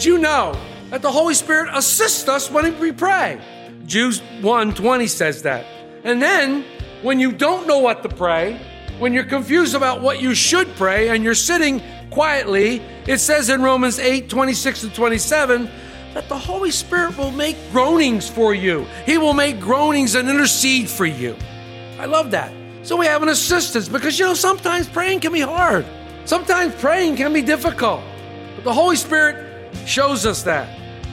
Did you know that the Holy Spirit assists us when we pray? Jude 1:20 says that. And then when you don't know what to pray, when you're confused about what you should pray and you're sitting quietly, it says in Romans 8, 26 and 27 that the Holy Spirit will make groanings for you. He will make groanings and intercede for you. I love that. So we have an assistance because you know sometimes praying can be hard. Sometimes praying can be difficult. But the Holy Spirit shows us that.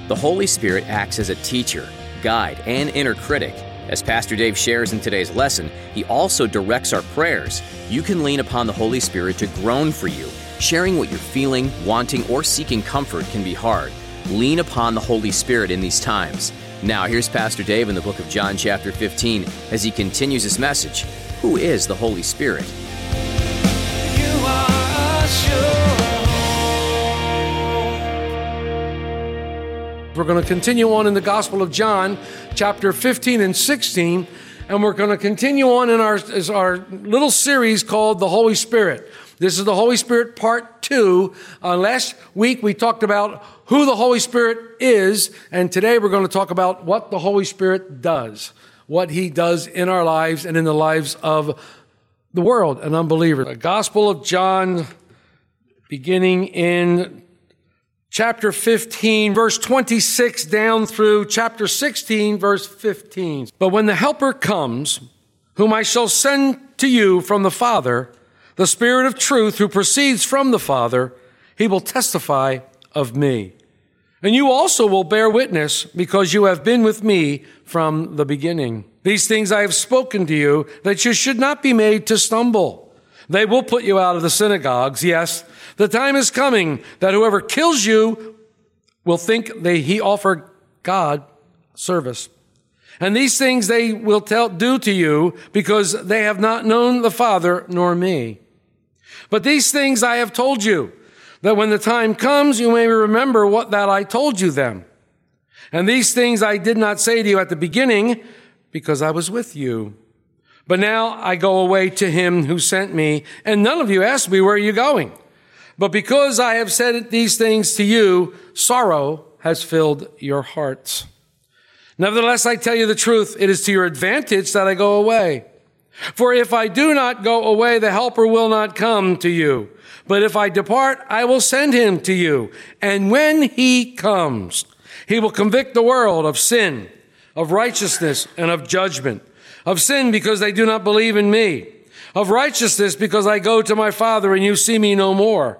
The Holy Spirit acts as a teacher, guide, and inner critic. As Pastor Dave shares in today's lesson, he also directs our prayers. You can lean upon the Holy Spirit to groan for you. Sharing what you're feeling, wanting, or seeking comfort can be hard. Lean upon the Holy Spirit in these times. Now, here's Pastor Dave in the book of John, chapter 15, as he continues his message Who is the Holy Spirit? We're going to continue on in the Gospel of John, chapter 15 and 16, and we're going to continue on in our, our little series called The Holy Spirit. This is the Holy Spirit part two. Uh, last week we talked about who the Holy Spirit is, and today we're going to talk about what the Holy Spirit does, what He does in our lives and in the lives of the world, an unbeliever. The Gospel of John, beginning in chapter 15, verse 26 down through chapter 16, verse 15. But when the Helper comes, whom I shall send to you from the Father, the Spirit of truth who proceeds from the Father, he will testify of me. And you also will bear witness because you have been with me from the beginning. These things I have spoken to you that you should not be made to stumble. They will put you out of the synagogues. Yes, the time is coming that whoever kills you will think that he offered God service. And these things they will tell, do to you because they have not known the Father nor me. But these things I have told you, that when the time comes, you may remember what that I told you then. And these things I did not say to you at the beginning because I was with you. But now I go away to him who sent me, and none of you asked me, where are you going? But because I have said these things to you, sorrow has filled your hearts. Nevertheless, I tell you the truth, it is to your advantage that I go away. For if I do not go away, the helper will not come to you. But if I depart, I will send him to you. And when he comes, he will convict the world of sin, of righteousness, and of judgment. Of sin because they do not believe in me. Of righteousness because I go to my Father and you see me no more.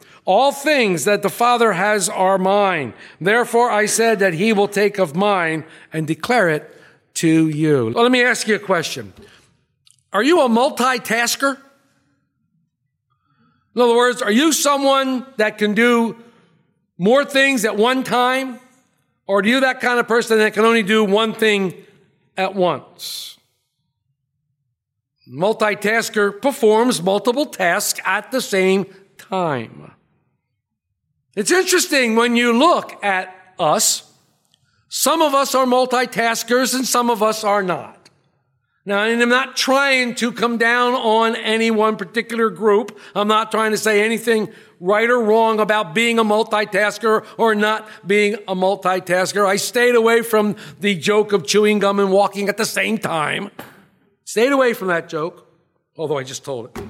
All things that the Father has are mine. Therefore I said that he will take of mine and declare it to you. Well, let me ask you a question. Are you a multitasker? In other words, are you someone that can do more things at one time? Or are you that kind of person that can only do one thing at once? Multitasker performs multiple tasks at the same time. It's interesting when you look at us. Some of us are multitaskers and some of us are not. Now, I'm not trying to come down on any one particular group. I'm not trying to say anything right or wrong about being a multitasker or not being a multitasker. I stayed away from the joke of chewing gum and walking at the same time. Stayed away from that joke, although I just told it.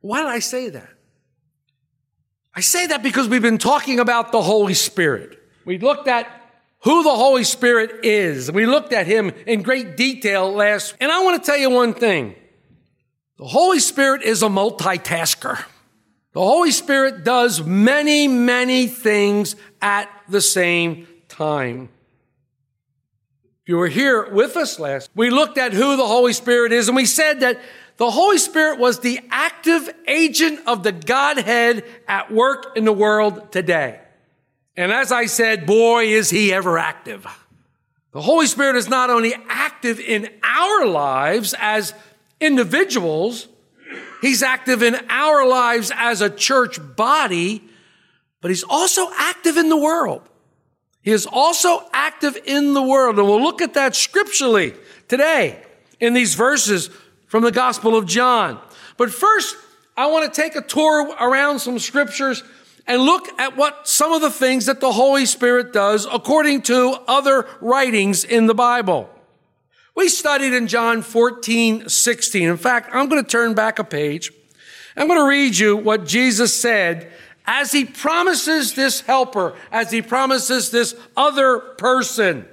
Why did I say that? I say that because we've been talking about the Holy Spirit. We looked at who the Holy Spirit is. We looked at him in great detail last. And I want to tell you one thing. The Holy Spirit is a multitasker. The Holy Spirit does many, many things at the same time. If you were here with us last, we looked at who the Holy Spirit is and we said that the Holy Spirit was the active agent of the Godhead at work in the world today. And as I said, boy, is he ever active. The Holy Spirit is not only active in our lives as individuals, he's active in our lives as a church body, but he's also active in the world. He is also active in the world. And we'll look at that scripturally today in these verses from the Gospel of John. But first, I want to take a tour around some scriptures and look at what some of the things that the Holy Spirit does according to other writings in the Bible. We studied in John 14, 16. In fact, I'm going to turn back a page. I'm going to read you what Jesus said as he promises this helper, as he promises this other person.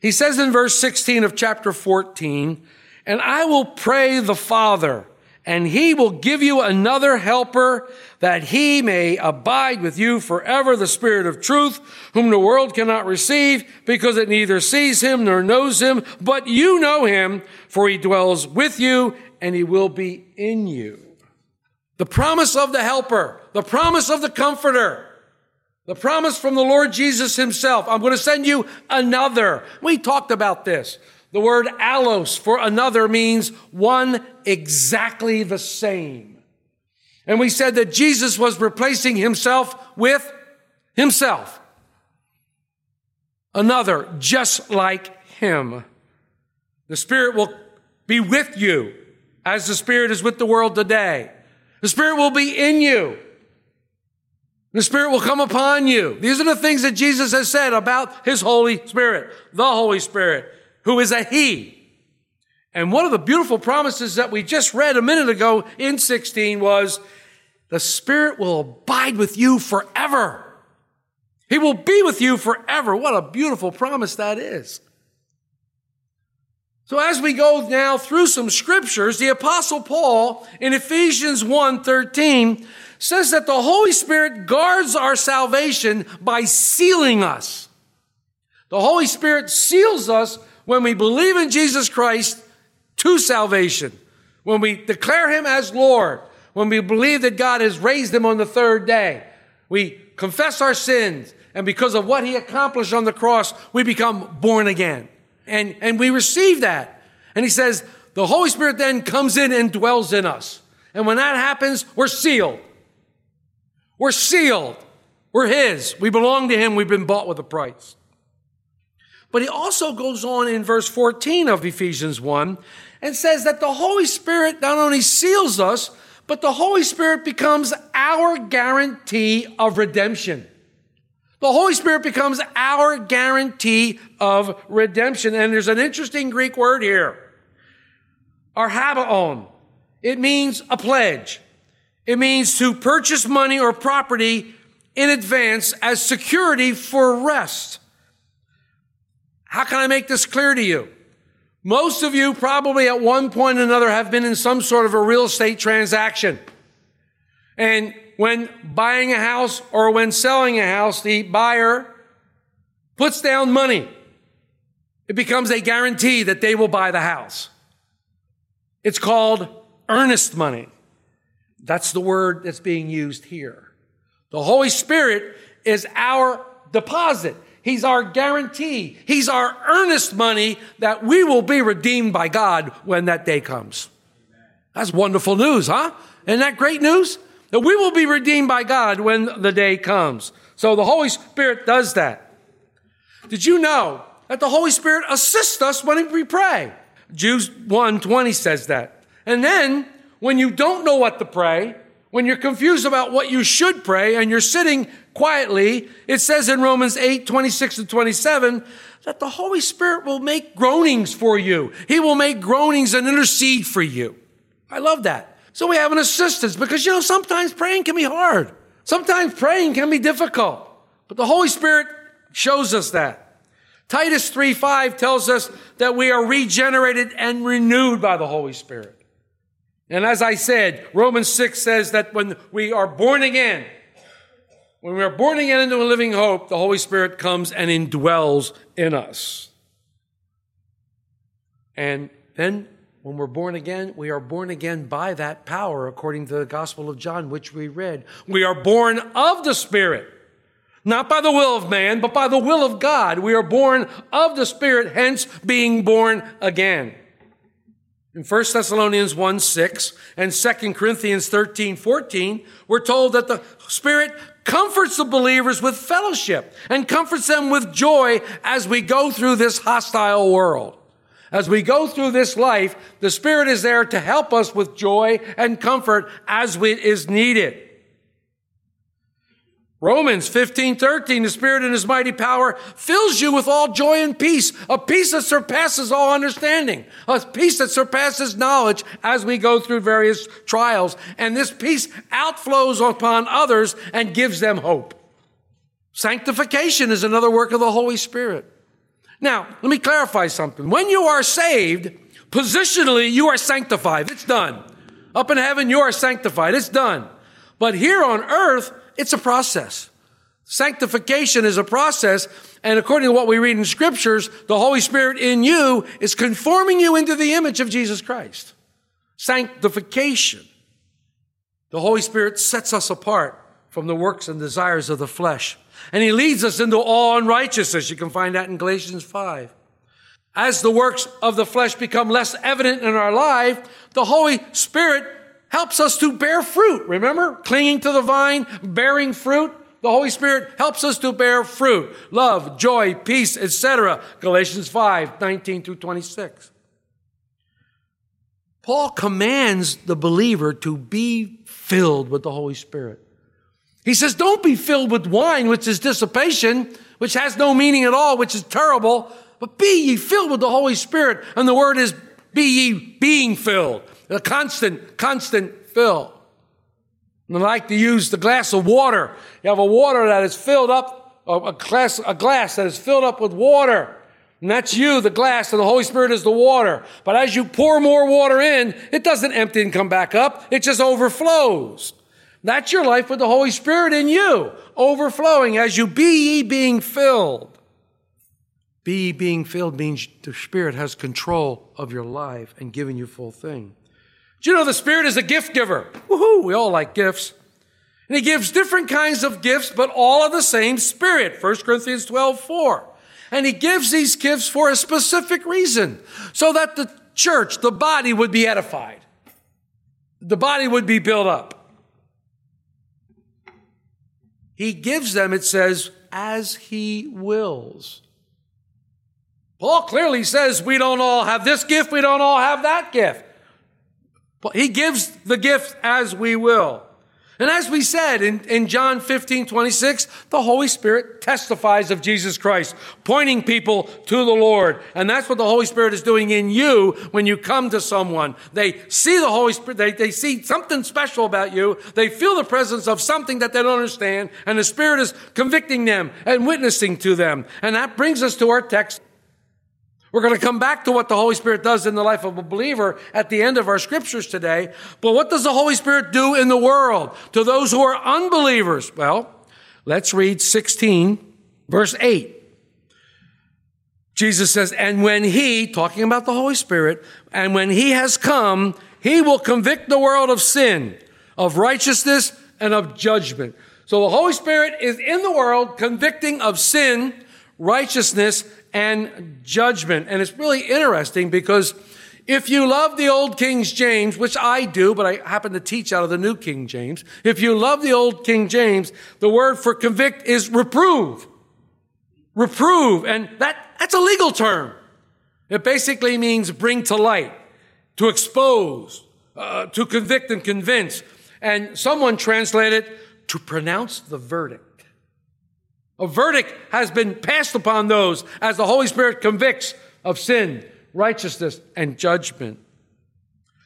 He says in verse 16 of chapter 14, and I will pray the Father, and he will give you another helper that he may abide with you forever, the Spirit of truth, whom the world cannot receive because it neither sees him nor knows him, but you know him, for he dwells with you and he will be in you. The promise of the helper, the promise of the comforter, the promise from the Lord Jesus himself. I'm going to send you another. We talked about this. The word allos for another means one exactly the same. And we said that Jesus was replacing himself with himself. Another just like him. The Spirit will be with you as the Spirit is with the world today. The Spirit will be in you. The Spirit will come upon you. These are the things that Jesus has said about His Holy Spirit, the Holy Spirit, who is a He. And one of the beautiful promises that we just read a minute ago in 16 was, the Spirit will abide with you forever. He will be with you forever. What a beautiful promise that is. So as we go now through some scriptures, the apostle Paul in Ephesians 1:13 says that the Holy Spirit guards our salvation by sealing us. The Holy Spirit seals us when we believe in Jesus Christ to salvation. When we declare him as Lord, when we believe that God has raised him on the third day, we confess our sins, and because of what he accomplished on the cross, we become born again. And, and we receive that. And he says, the Holy Spirit then comes in and dwells in us. And when that happens, we're sealed. We're sealed. We're his. We belong to him. We've been bought with a price. But he also goes on in verse 14 of Ephesians 1 and says that the Holy Spirit not only seals us, but the Holy Spirit becomes our guarantee of redemption. The Holy Spirit becomes our guarantee of redemption. And there's an interesting Greek word here. arrabon. It means a pledge. It means to purchase money or property in advance as security for rest. How can I make this clear to you? Most of you probably at one point or another have been in some sort of a real estate transaction. And when buying a house or when selling a house, the buyer puts down money. It becomes a guarantee that they will buy the house. It's called earnest money. That's the word that's being used here. The Holy Spirit is our deposit. He's our guarantee. He's our earnest money that we will be redeemed by God when that day comes. That's wonderful news, huh? Isn't that great news? That we will be redeemed by God when the day comes. So the Holy Spirit does that. Did you know that the Holy Spirit assists us when we pray? Jude 1:20 says that. And then when you don't know what to pray, when you're confused about what you should pray and you're sitting quietly, it says in Romans 8, 26 and 27, that the Holy Spirit will make groanings for you. He will make groanings and intercede for you. I love that. So we have an assistance because, you know, sometimes praying can be hard. Sometimes praying can be difficult, but the Holy Spirit shows us that. Titus 3 5 tells us that we are regenerated and renewed by the Holy Spirit. And as I said, Romans 6 says that when we are born again, when we are born again into a living hope, the Holy Spirit comes and indwells in us. And then when we're born again, we are born again by that power, according to the Gospel of John, which we read. We are born of the Spirit, not by the will of man, but by the will of God. We are born of the Spirit, hence being born again. In 1 Thessalonians 1 6 and 2 Corinthians 13 14, we're told that the Spirit comforts the believers with fellowship and comforts them with joy as we go through this hostile world. As we go through this life, the Spirit is there to help us with joy and comfort as it is needed. Romans 15, 13, the Spirit in His mighty power fills you with all joy and peace, a peace that surpasses all understanding, a peace that surpasses knowledge as we go through various trials. And this peace outflows upon others and gives them hope. Sanctification is another work of the Holy Spirit. Now, let me clarify something. When you are saved, positionally, you are sanctified. It's done. Up in heaven, you are sanctified. It's done. But here on earth, it's a process. Sanctification is a process, and according to what we read in scriptures, the Holy Spirit in you is conforming you into the image of Jesus Christ. Sanctification. The Holy Spirit sets us apart from the works and desires of the flesh. And He leads us into all unrighteousness. You can find that in Galatians 5. As the works of the flesh become less evident in our life, the Holy Spirit helps us to bear fruit. Remember? Clinging to the vine, bearing fruit. The Holy Spirit helps us to bear fruit. Love, joy, peace, etc. Galatians 5, 19 through 26. Paul commands the believer to be filled with the Holy Spirit. He says, don't be filled with wine, which is dissipation, which has no meaning at all, which is terrible, but be ye filled with the Holy Spirit. And the word is be ye being filled. A constant, constant fill. And I like to use the glass of water. You have a water that is filled up, a glass, a glass that is filled up with water. And that's you, the glass, and the Holy Spirit is the water. But as you pour more water in, it doesn't empty and come back up. It just overflows. That's your life with the Holy Spirit in you, overflowing as you be ye being filled. Be ye being filled means the Spirit has control of your life and giving you full thing. Do you know the Spirit is a gift giver? Woohoo! We all like gifts. And He gives different kinds of gifts, but all of the same Spirit. 1 Corinthians 12, 4. And He gives these gifts for a specific reason, so that the church, the body, would be edified. The body would be built up. He gives them, it says, as He wills. Paul clearly says we don't all have this gift, we don't all have that gift. He gives the gift as we will. And as we said in, in John 15, 26, the Holy Spirit testifies of Jesus Christ, pointing people to the Lord. And that's what the Holy Spirit is doing in you when you come to someone. They see the Holy Spirit, they, they see something special about you. They feel the presence of something that they don't understand, and the Spirit is convicting them and witnessing to them. And that brings us to our text we're going to come back to what the Holy Spirit does in the life of a believer at the end of our scriptures today. But what does the Holy Spirit do in the world to those who are unbelievers? Well, let's read 16, verse 8. Jesus says, and when he, talking about the Holy Spirit, and when he has come, he will convict the world of sin, of righteousness, and of judgment. So the Holy Spirit is in the world convicting of sin, righteousness, and judgment. And it's really interesting because if you love the old King James, which I do, but I happen to teach out of the new King James, if you love the old King James, the word for convict is reprove. Reprove. And that, that's a legal term. It basically means bring to light, to expose, uh, to convict and convince. And someone translated to pronounce the verdict. A verdict has been passed upon those as the Holy Spirit convicts of sin, righteousness, and judgment.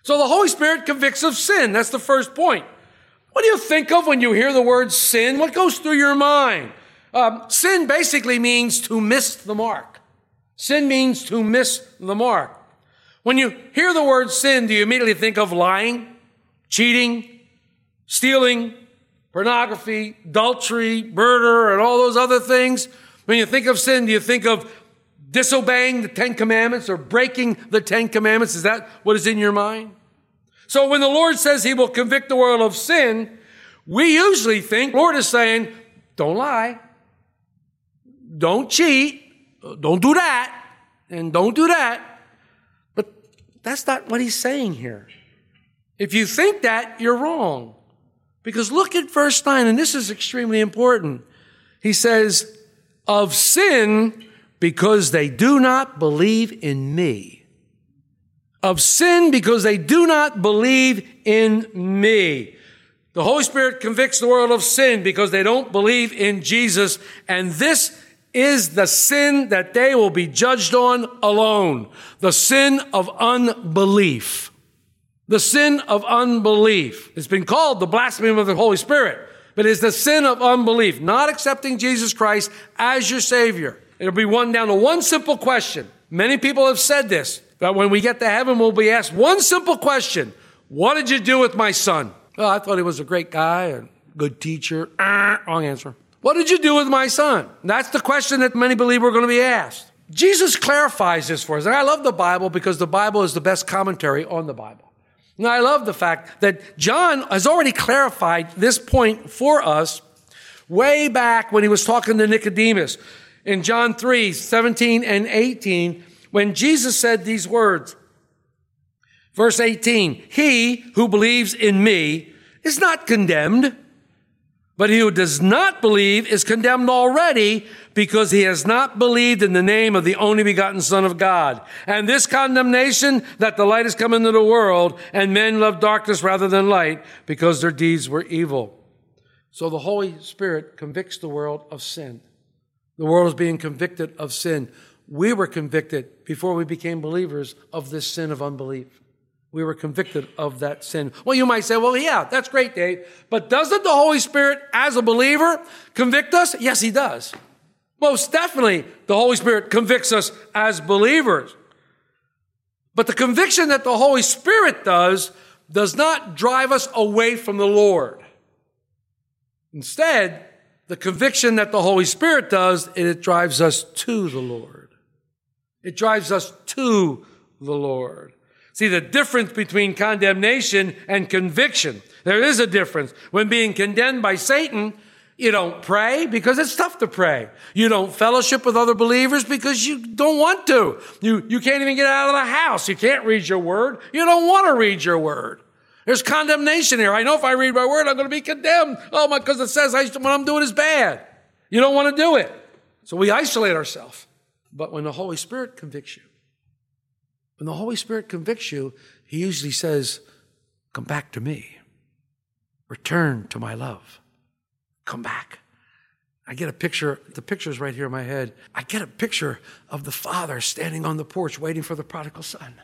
So the Holy Spirit convicts of sin. That's the first point. What do you think of when you hear the word sin? What goes through your mind? Um, sin basically means to miss the mark. Sin means to miss the mark. When you hear the word sin, do you immediately think of lying, cheating, stealing, pornography, adultery, murder, and all those other things? When you think of sin, do you think of disobeying the Ten Commandments or breaking the Ten Commandments? Is that what is in your mind? So when the Lord says he will convict the world of sin, we usually think Lord is saying, don't lie, don't cheat, don't do that, and don't do that. But that's not what he's saying here. If you think that, you're wrong. Because look at verse 9, and this is extremely important. He says, of sin because they do not believe in me of sin because they do not believe in me. The Holy Spirit convicts the world of sin because they don't believe in Jesus. And this is the sin that they will be judged on alone. The sin of unbelief. The sin of unbelief. It's been called the blasphemy of the Holy Spirit, but it's the sin of unbelief, not accepting Jesus Christ as your Savior. It'll be one down to one simple question. Many people have said this. That when we get to heaven, we'll be asked one simple question What did you do with my son? Oh, I thought he was a great guy, a good teacher. Ah, wrong answer. What did you do with my son? That's the question that many believe we're going to be asked. Jesus clarifies this for us. And I love the Bible because the Bible is the best commentary on the Bible. Now, I love the fact that John has already clarified this point for us way back when he was talking to Nicodemus in John 3 17 and 18 when Jesus said these words. Verse 18, he who believes in me is not condemned, but he who does not believe is condemned already because he has not believed in the name of the only begotten Son of God. And this condemnation that the light has come into the world and men love darkness rather than light because their deeds were evil. So the Holy Spirit convicts the world of sin. The world is being convicted of sin. We were convicted before we became believers of this sin of unbelief. We were convicted of that sin. Well, you might say, well, yeah, that's great, Dave. But doesn't the Holy Spirit, as a believer, convict us? Yes, He does. Most definitely, the Holy Spirit convicts us as believers. But the conviction that the Holy Spirit does does not drive us away from the Lord. Instead, the conviction that the Holy Spirit does, it drives us to the Lord. It drives us to the Lord. See, the difference between condemnation and conviction. There is a difference. When being condemned by Satan, you don't pray because it's tough to pray. You don't fellowship with other believers because you don't want to. You, you can't even get out of the house. You can't read your word. You don't want to read your word. There's condemnation here. I know if I read my word, I'm going to be condemned. Oh my, because it says I, what I'm doing is bad. You don't want to do it. So we isolate ourselves. But when the Holy Spirit convicts you, when the Holy Spirit convicts you, He usually says, Come back to me. Return to my love. Come back. I get a picture, the picture's right here in my head. I get a picture of the father standing on the porch waiting for the prodigal son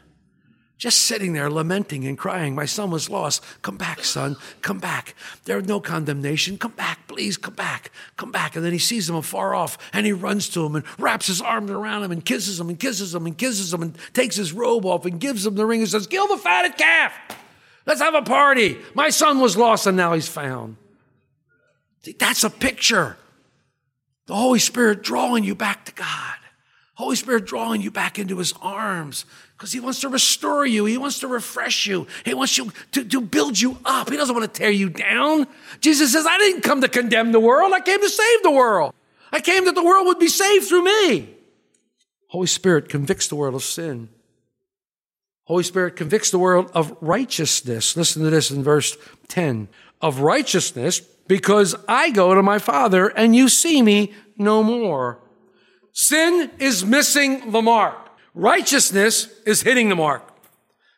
just sitting there lamenting and crying. My son was lost. Come back, son. Come back. There's no condemnation. Come back, please. Come back. Come back. And then he sees him afar off and he runs to him and wraps his arms around him and kisses him and kisses him and kisses him and takes his robe off and gives him the ring and says, Kill the fatted calf. Let's have a party. My son was lost and now he's found. See, that's a picture. The Holy Spirit drawing you back to God. Holy Spirit drawing you back into his arms because he wants to restore you. He wants to refresh you. He wants you to, to build you up. He doesn't want to tear you down. Jesus says, I didn't come to condemn the world. I came to save the world. I came that the world would be saved through me. Holy Spirit convicts the world of sin. Holy Spirit convicts the world of righteousness. Listen to this in verse 10. Of righteousness because I go to my Father and you see me no more. Sin is missing the mark. Righteousness is hitting the mark.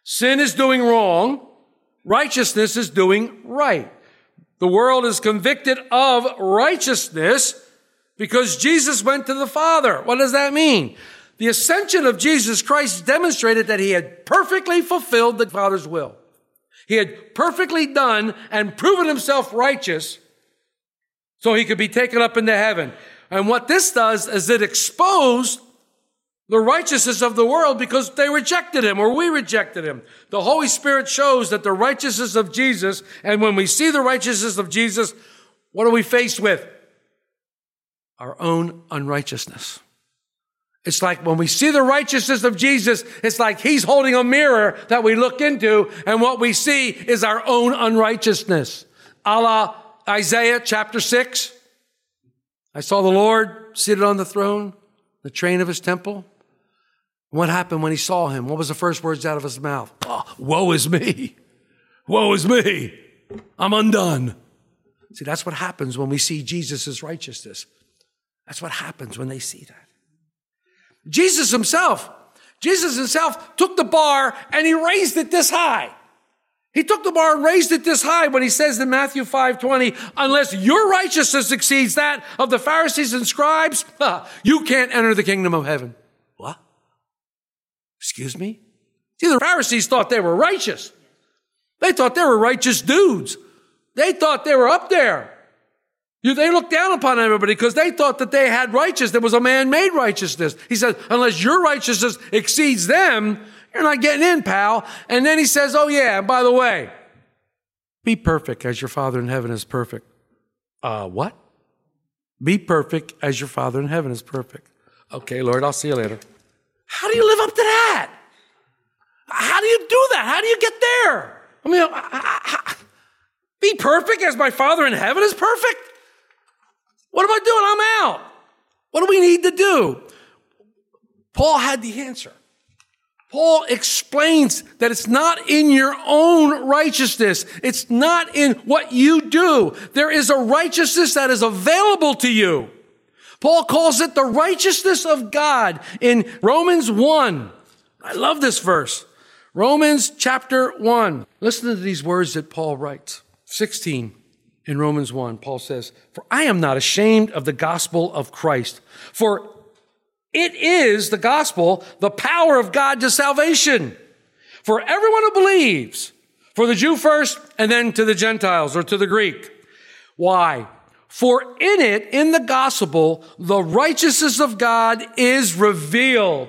Sin is doing wrong. Righteousness is doing right. The world is convicted of righteousness because Jesus went to the Father. What does that mean? The ascension of Jesus Christ demonstrated that he had perfectly fulfilled the Father's will. He had perfectly done and proven himself righteous so he could be taken up into heaven. And what this does is it exposed the righteousness of the world because they rejected him or we rejected him. The Holy Spirit shows that the righteousness of Jesus, and when we see the righteousness of Jesus, what are we faced with? Our own unrighteousness. It's like when we see the righteousness of Jesus, it's like he's holding a mirror that we look into, and what we see is our own unrighteousness. A la Isaiah chapter 6. I saw the Lord seated on the throne, the train of his temple. What happened when he saw him? What was the first words out of his mouth? Oh, woe is me. Woe is me. I'm undone. See, that's what happens when we see Jesus' righteousness. That's what happens when they see that. Jesus himself, Jesus himself took the bar and he raised it this high. He took the bar and raised it this high when he says in Matthew 5:20, unless your righteousness exceeds that of the Pharisees and scribes, you can't enter the kingdom of heaven. Excuse me? See, the Pharisees thought they were righteous. They thought they were righteous dudes. They thought they were up there. They looked down upon everybody because they thought that they had righteousness. There was a man-made righteousness. He said, unless your righteousness exceeds them, you're not getting in, pal. And then he says, oh yeah, by the way, be perfect as your Father in heaven is perfect. Uh, what? Be perfect as your Father in heaven is perfect. Okay, Lord, I'll see you later. How do you live up to that? How do you do that? How do you get there? I mean, I- I- I- be perfect as my Father in heaven is perfect? What am I doing? I'm out. What do we need to do? Paul had the answer. Paul explains that it's not in your own righteousness. It's not in what you do. There is a righteousness that is available to you. Paul calls it the righteousness of God in Romans 1. I love this verse. Romans chapter 1. Listen to these words that Paul writes. 16 in Romans 1, Paul says, For I am not ashamed of the gospel of Christ, for it is the gospel, the power of God to salvation for everyone who believes, for the Jew first and then to the Gentiles or to the Greek. Why? For in it, in the gospel, the righteousness of God is revealed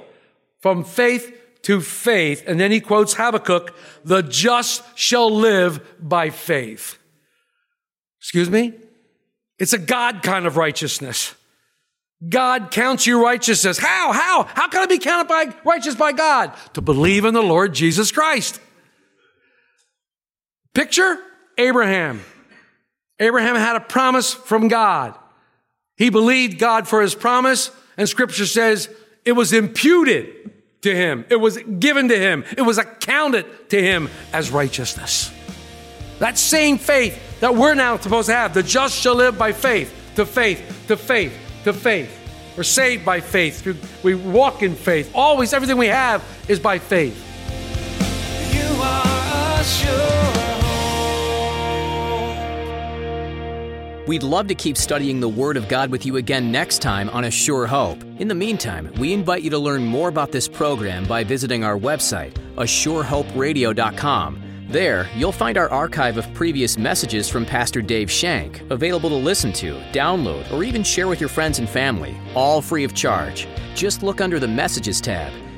from faith to faith. And then he quotes Habakkuk, the just shall live by faith. Excuse me? It's a God kind of righteousness. God counts you righteousness. How? How? How can I be counted by righteous by God? To believe in the Lord Jesus Christ. Picture Abraham. Abraham had a promise from God. He believed God for his promise, and scripture says it was imputed to him. It was given to him. It was accounted to him as righteousness. That same faith that we're now supposed to have, the just shall live by faith, to faith, to faith, to faith. We're saved by faith. We walk in faith. Always, everything we have is by faith. You are a We'd love to keep studying the Word of God with you again next time on A Sure Hope. In the meantime, we invite you to learn more about this program by visiting our website, assurehoperadio.com. There, you'll find our archive of previous messages from Pastor Dave Shank, available to listen to, download, or even share with your friends and family, all free of charge. Just look under the Messages tab.